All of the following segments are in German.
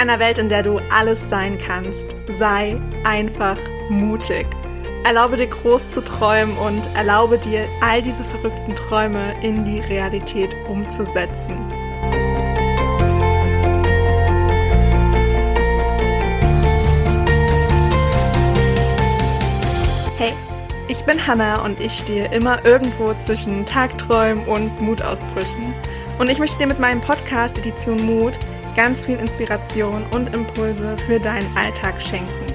einer Welt, in der du alles sein kannst, sei einfach mutig. Erlaube dir groß zu träumen und erlaube dir, all diese verrückten Träume in die Realität umzusetzen. Hey, ich bin Hannah und ich stehe immer irgendwo zwischen Tagträumen und Mutausbrüchen. Und ich möchte dir mit meinem Podcast Edition Mut ganz viel Inspiration und Impulse für deinen Alltag schenken.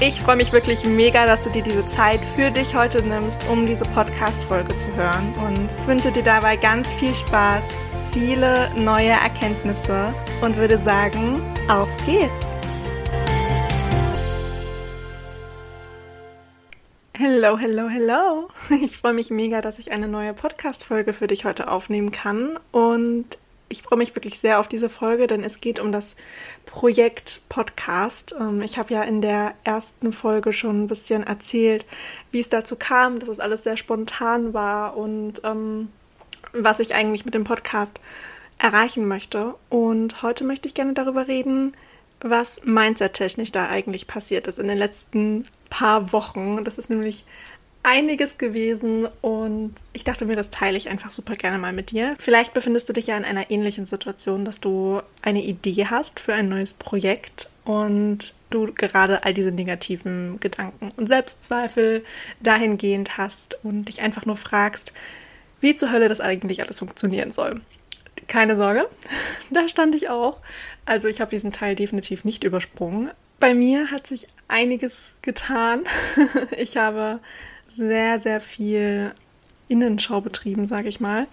Ich freue mich wirklich mega, dass du dir diese Zeit für dich heute nimmst, um diese Podcast-Folge zu hören und wünsche dir dabei ganz viel Spaß, viele neue Erkenntnisse und würde sagen, auf geht's! Hello, hello, hello! Ich freue mich mega, dass ich eine neue Podcast-Folge für dich heute aufnehmen kann und ich freue mich wirklich sehr auf diese Folge, denn es geht um das Projekt Podcast. Ähm, ich habe ja in der ersten Folge schon ein bisschen erzählt, wie es dazu kam, dass es alles sehr spontan war und ähm, was ich eigentlich mit dem Podcast erreichen möchte. Und heute möchte ich gerne darüber reden, was mindset-technisch da eigentlich passiert ist in den letzten paar Wochen. Das ist nämlich einiges gewesen und ich dachte mir, das teile ich einfach super gerne mal mit dir. Vielleicht befindest du dich ja in einer ähnlichen Situation, dass du eine Idee hast für ein neues Projekt und du gerade all diese negativen Gedanken und Selbstzweifel dahingehend hast und dich einfach nur fragst, wie zur Hölle das eigentlich alles funktionieren soll. Keine Sorge, da stand ich auch. Also ich habe diesen Teil definitiv nicht übersprungen. Bei mir hat sich einiges getan. Ich habe sehr, sehr viel Innenschau betrieben, sage ich mal,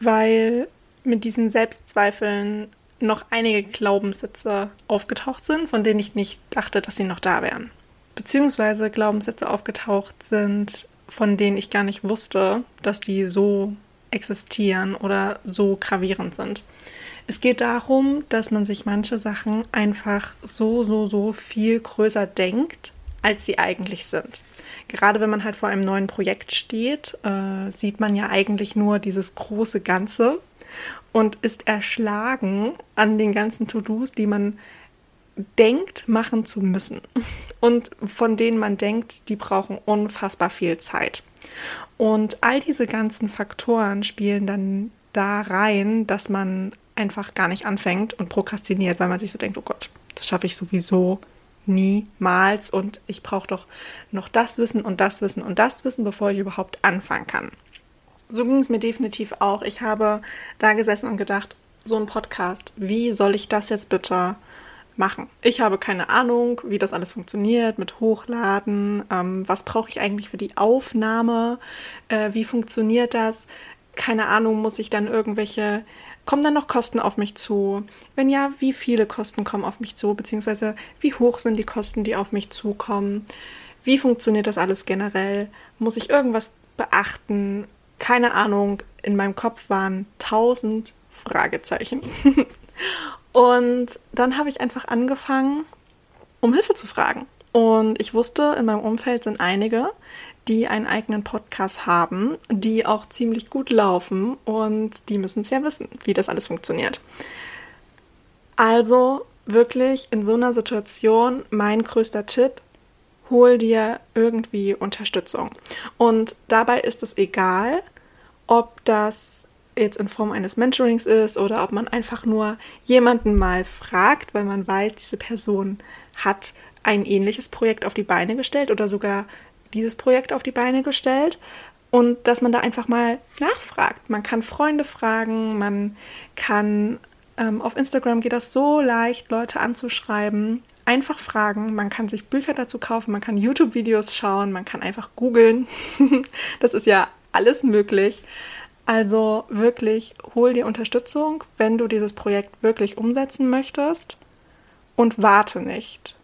weil mit diesen Selbstzweifeln noch einige Glaubenssätze aufgetaucht sind, von denen ich nicht dachte, dass sie noch da wären. Beziehungsweise Glaubenssätze aufgetaucht sind, von denen ich gar nicht wusste, dass die so existieren oder so gravierend sind. Es geht darum, dass man sich manche Sachen einfach so, so, so viel größer denkt, als sie eigentlich sind gerade wenn man halt vor einem neuen Projekt steht, äh, sieht man ja eigentlich nur dieses große Ganze und ist erschlagen an den ganzen To-Dos, die man denkt, machen zu müssen. Und von denen man denkt, die brauchen unfassbar viel Zeit. Und all diese ganzen Faktoren spielen dann da rein, dass man einfach gar nicht anfängt und prokrastiniert, weil man sich so denkt, oh Gott, das schaffe ich sowieso niemals und ich brauche doch noch das Wissen und das Wissen und das Wissen, bevor ich überhaupt anfangen kann. So ging es mir definitiv auch. Ich habe da gesessen und gedacht, so ein Podcast, wie soll ich das jetzt bitte machen? Ich habe keine Ahnung, wie das alles funktioniert mit Hochladen. Ähm, was brauche ich eigentlich für die Aufnahme? Äh, wie funktioniert das? Keine Ahnung, muss ich dann irgendwelche Kommen dann noch Kosten auf mich zu? Wenn ja, wie viele Kosten kommen auf mich zu? Beziehungsweise wie hoch sind die Kosten, die auf mich zukommen? Wie funktioniert das alles generell? Muss ich irgendwas beachten? Keine Ahnung. In meinem Kopf waren tausend Fragezeichen. Und dann habe ich einfach angefangen, um Hilfe zu fragen. Und ich wusste, in meinem Umfeld sind einige, die einen eigenen Podcast haben, die auch ziemlich gut laufen und die müssen es ja wissen, wie das alles funktioniert. Also wirklich in so einer Situation mein größter Tipp, hol dir irgendwie Unterstützung. Und dabei ist es egal, ob das jetzt in Form eines Mentorings ist oder ob man einfach nur jemanden mal fragt, weil man weiß, diese Person hat ein ähnliches Projekt auf die Beine gestellt oder sogar dieses Projekt auf die Beine gestellt und dass man da einfach mal nachfragt. Man kann Freunde fragen, man kann ähm, auf Instagram geht das so leicht, Leute anzuschreiben. Einfach fragen, man kann sich Bücher dazu kaufen, man kann YouTube-Videos schauen, man kann einfach googeln. das ist ja alles möglich. Also wirklich, hol dir Unterstützung, wenn du dieses Projekt wirklich umsetzen möchtest und warte nicht.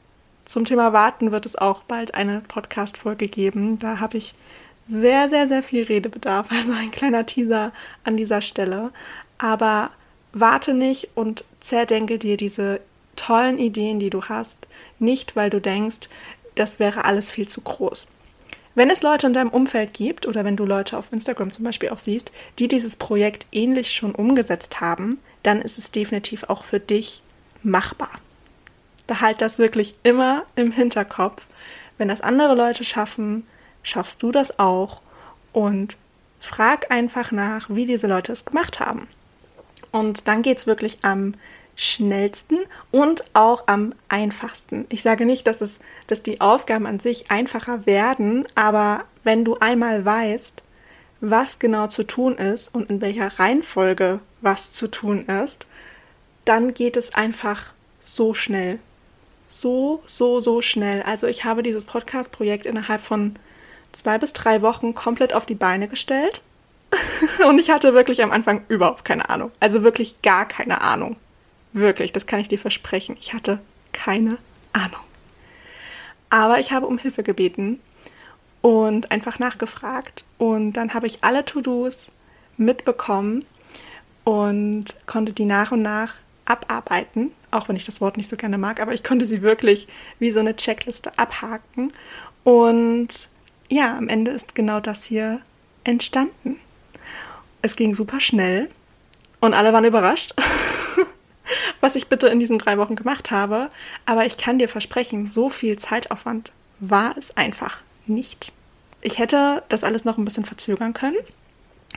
Zum Thema Warten wird es auch bald eine Podcast-Folge geben. Da habe ich sehr, sehr, sehr viel Redebedarf. Also ein kleiner Teaser an dieser Stelle. Aber warte nicht und zerdenke dir diese tollen Ideen, die du hast, nicht, weil du denkst, das wäre alles viel zu groß. Wenn es Leute in deinem Umfeld gibt oder wenn du Leute auf Instagram zum Beispiel auch siehst, die dieses Projekt ähnlich schon umgesetzt haben, dann ist es definitiv auch für dich machbar. Behalt das wirklich immer im Hinterkopf. Wenn das andere Leute schaffen, schaffst du das auch. Und frag einfach nach, wie diese Leute es gemacht haben. Und dann geht es wirklich am schnellsten und auch am einfachsten. Ich sage nicht, dass, es, dass die Aufgaben an sich einfacher werden, aber wenn du einmal weißt, was genau zu tun ist und in welcher Reihenfolge was zu tun ist, dann geht es einfach so schnell. So, so, so schnell. Also ich habe dieses Podcast-Projekt innerhalb von zwei bis drei Wochen komplett auf die Beine gestellt. und ich hatte wirklich am Anfang überhaupt keine Ahnung. Also wirklich gar keine Ahnung. Wirklich, das kann ich dir versprechen. Ich hatte keine Ahnung. Aber ich habe um Hilfe gebeten und einfach nachgefragt. Und dann habe ich alle To-Dos mitbekommen und konnte die nach und nach abarbeiten, auch wenn ich das Wort nicht so gerne mag, aber ich konnte sie wirklich wie so eine Checkliste abhaken. Und ja, am Ende ist genau das hier entstanden. Es ging super schnell und alle waren überrascht, was ich bitte in diesen drei Wochen gemacht habe. Aber ich kann dir versprechen, so viel Zeitaufwand war es einfach nicht. Ich hätte das alles noch ein bisschen verzögern können.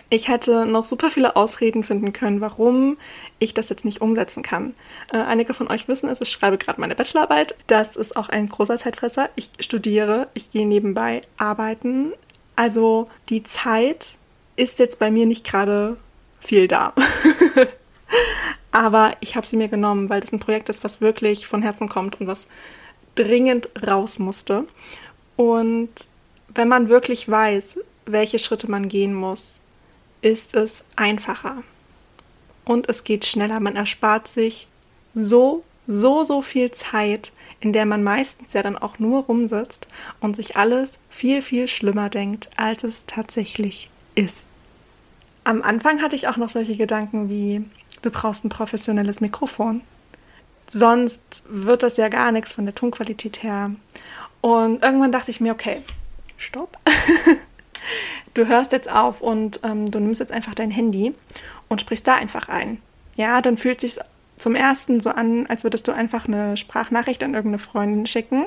Ich hätte noch super viele Ausreden finden können, warum ich das jetzt nicht umsetzen kann. Äh, einige von euch wissen es, ich schreibe gerade meine Bachelorarbeit. Das ist auch ein großer Zeitfresser. Ich studiere, ich gehe nebenbei arbeiten. Also die Zeit ist jetzt bei mir nicht gerade viel da. Aber ich habe sie mir genommen, weil das ein Projekt ist, was wirklich von Herzen kommt und was dringend raus musste. Und wenn man wirklich weiß, welche Schritte man gehen muss, ist es einfacher. Und es geht schneller. Man erspart sich so, so, so viel Zeit, in der man meistens ja dann auch nur rumsitzt und sich alles viel, viel schlimmer denkt, als es tatsächlich ist. Am Anfang hatte ich auch noch solche Gedanken wie, du brauchst ein professionelles Mikrofon. Sonst wird das ja gar nichts von der Tonqualität her. Und irgendwann dachte ich mir, okay, stopp. du hörst jetzt auf und ähm, du nimmst jetzt einfach dein Handy und sprichst da einfach ein. Ja, dann fühlt sich zum ersten so an, als würdest du einfach eine Sprachnachricht an irgendeine Freundin schicken,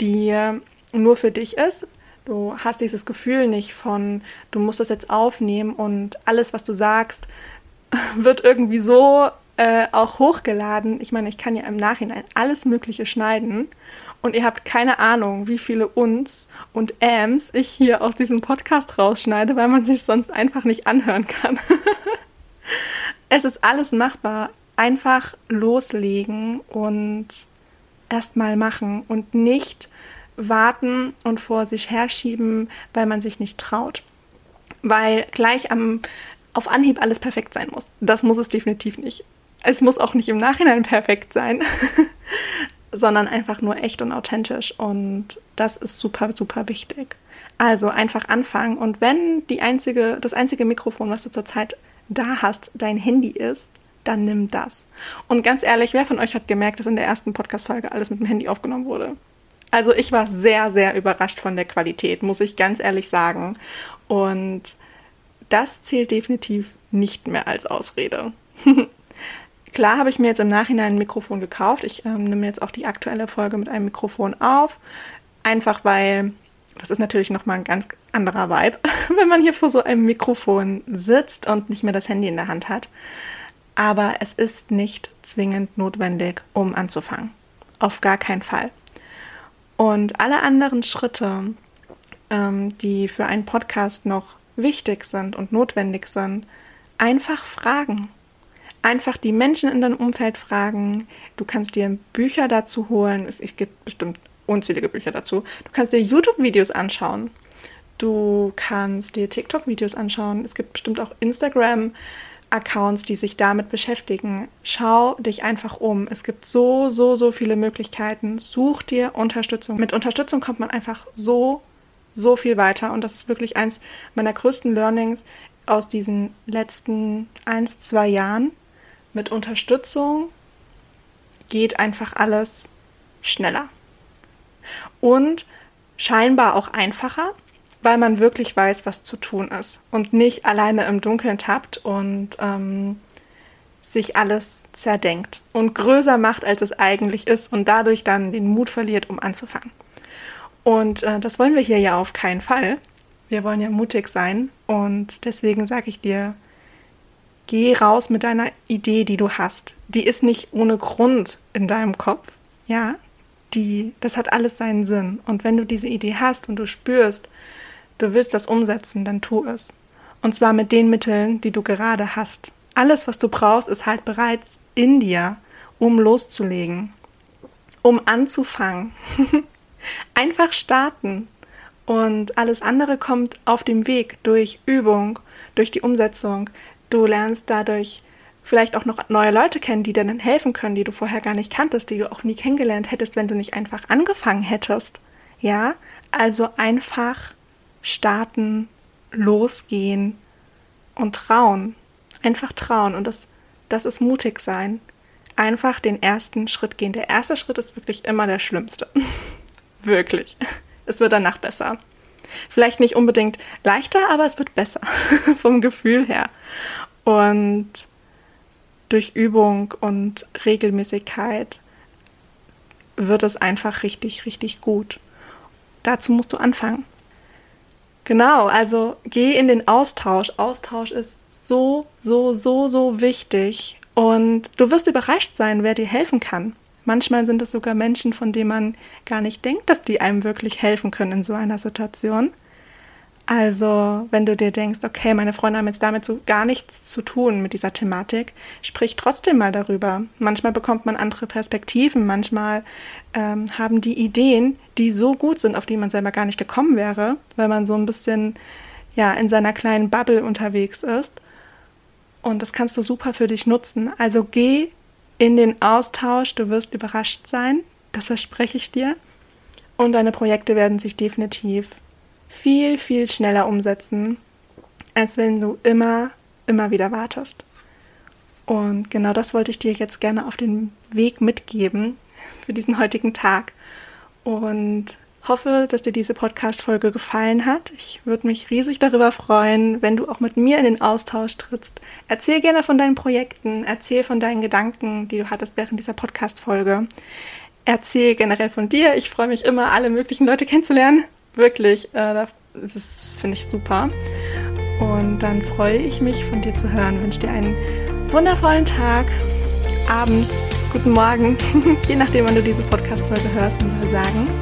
die nur für dich ist. Du hast dieses Gefühl nicht von, du musst das jetzt aufnehmen und alles, was du sagst, wird irgendwie so äh, auch hochgeladen. Ich meine, ich kann ja im Nachhinein alles Mögliche schneiden und ihr habt keine Ahnung, wie viele uns und Ams ich hier aus diesem Podcast rausschneide, weil man sich sonst einfach nicht anhören kann. es ist alles machbar. Einfach loslegen und erstmal machen und nicht warten und vor sich herschieben, weil man sich nicht traut. Weil gleich am, auf Anhieb alles perfekt sein muss. Das muss es definitiv nicht. Es muss auch nicht im Nachhinein perfekt sein, sondern einfach nur echt und authentisch. Und das ist super, super wichtig. Also einfach anfangen. Und wenn die einzige, das einzige Mikrofon, was du zurzeit da hast, dein Handy ist, dann nimm das. Und ganz ehrlich, wer von euch hat gemerkt, dass in der ersten Podcast-Folge alles mit dem Handy aufgenommen wurde? Also ich war sehr, sehr überrascht von der Qualität, muss ich ganz ehrlich sagen. Und das zählt definitiv nicht mehr als Ausrede. Klar habe ich mir jetzt im Nachhinein ein Mikrofon gekauft. Ich ähm, nehme jetzt auch die aktuelle Folge mit einem Mikrofon auf. Einfach weil das ist natürlich nochmal ein ganz anderer Vibe, wenn man hier vor so einem Mikrofon sitzt und nicht mehr das Handy in der Hand hat. Aber es ist nicht zwingend notwendig, um anzufangen. Auf gar keinen Fall. Und alle anderen Schritte, ähm, die für einen Podcast noch wichtig sind und notwendig sind, einfach fragen einfach die Menschen in deinem Umfeld fragen. Du kannst dir Bücher dazu holen. Es, gibt bestimmt unzählige Bücher dazu. Du kannst dir YouTube-Videos anschauen. Du kannst dir TikTok-Videos anschauen. Es gibt bestimmt auch Instagram-Accounts, die sich damit beschäftigen. Schau dich einfach um. Es gibt so, so, so viele Möglichkeiten. Such dir Unterstützung. Mit Unterstützung kommt man einfach so, so viel weiter. Und das ist wirklich eins meiner größten Learnings aus diesen letzten eins, zwei Jahren mit Unterstützung geht einfach alles schneller. Und scheinbar auch einfacher, weil man wirklich weiß, was zu tun ist und nicht alleine im Dunkeln tappt und ähm, sich alles zerdenkt und größer macht, als es eigentlich ist und dadurch dann den Mut verliert, um anzufangen. Und äh, das wollen wir hier ja auf keinen Fall. Wir wollen ja mutig sein und deswegen sage ich dir, geh raus mit deiner Idee, die du hast. Die ist nicht ohne Grund in deinem Kopf. Ja, die, das hat alles seinen Sinn. Und wenn du diese Idee hast und du spürst, du willst das umsetzen, dann tu es. Und zwar mit den Mitteln, die du gerade hast. Alles, was du brauchst, ist halt bereits in dir, um loszulegen, um anzufangen. Einfach starten. Und alles andere kommt auf dem Weg durch Übung, durch die Umsetzung. Du lernst dadurch vielleicht auch noch neue Leute kennen, die dir dann helfen können, die du vorher gar nicht kanntest, die du auch nie kennengelernt hättest, wenn du nicht einfach angefangen hättest. Ja, also einfach starten, losgehen und trauen. Einfach trauen und das, das ist mutig sein. Einfach den ersten Schritt gehen. Der erste Schritt ist wirklich immer der schlimmste. wirklich. Es wird danach besser. Vielleicht nicht unbedingt leichter, aber es wird besser vom Gefühl her. Und durch Übung und Regelmäßigkeit wird es einfach richtig, richtig gut. Dazu musst du anfangen. Genau, also geh in den Austausch. Austausch ist so, so, so, so wichtig. Und du wirst überrascht sein, wer dir helfen kann. Manchmal sind es sogar Menschen, von denen man gar nicht denkt, dass die einem wirklich helfen können in so einer Situation. Also, wenn du dir denkst, okay, meine Freunde haben jetzt damit so gar nichts zu tun mit dieser Thematik, sprich trotzdem mal darüber. Manchmal bekommt man andere Perspektiven, manchmal ähm, haben die Ideen, die so gut sind, auf die man selber gar nicht gekommen wäre, weil man so ein bisschen ja in seiner kleinen Bubble unterwegs ist. Und das kannst du super für dich nutzen. Also geh in den Austausch, du wirst überrascht sein, das verspreche ich dir. Und deine Projekte werden sich definitiv viel, viel schneller umsetzen, als wenn du immer, immer wieder wartest. Und genau das wollte ich dir jetzt gerne auf den Weg mitgeben für diesen heutigen Tag. Und hoffe, dass dir diese Podcast-Folge gefallen hat. Ich würde mich riesig darüber freuen, wenn du auch mit mir in den Austausch trittst. Erzähl gerne von deinen Projekten, erzähl von deinen Gedanken, die du hattest während dieser Podcast-Folge. Erzähl generell von dir. Ich freue mich immer, alle möglichen Leute kennenzulernen. Wirklich, äh, das finde ich super. Und dann freue ich mich, von dir zu hören. Wünsche dir einen wundervollen Tag, Abend, guten Morgen, je nachdem, wann du diese Podcast-Folge hörst, und würde sagen,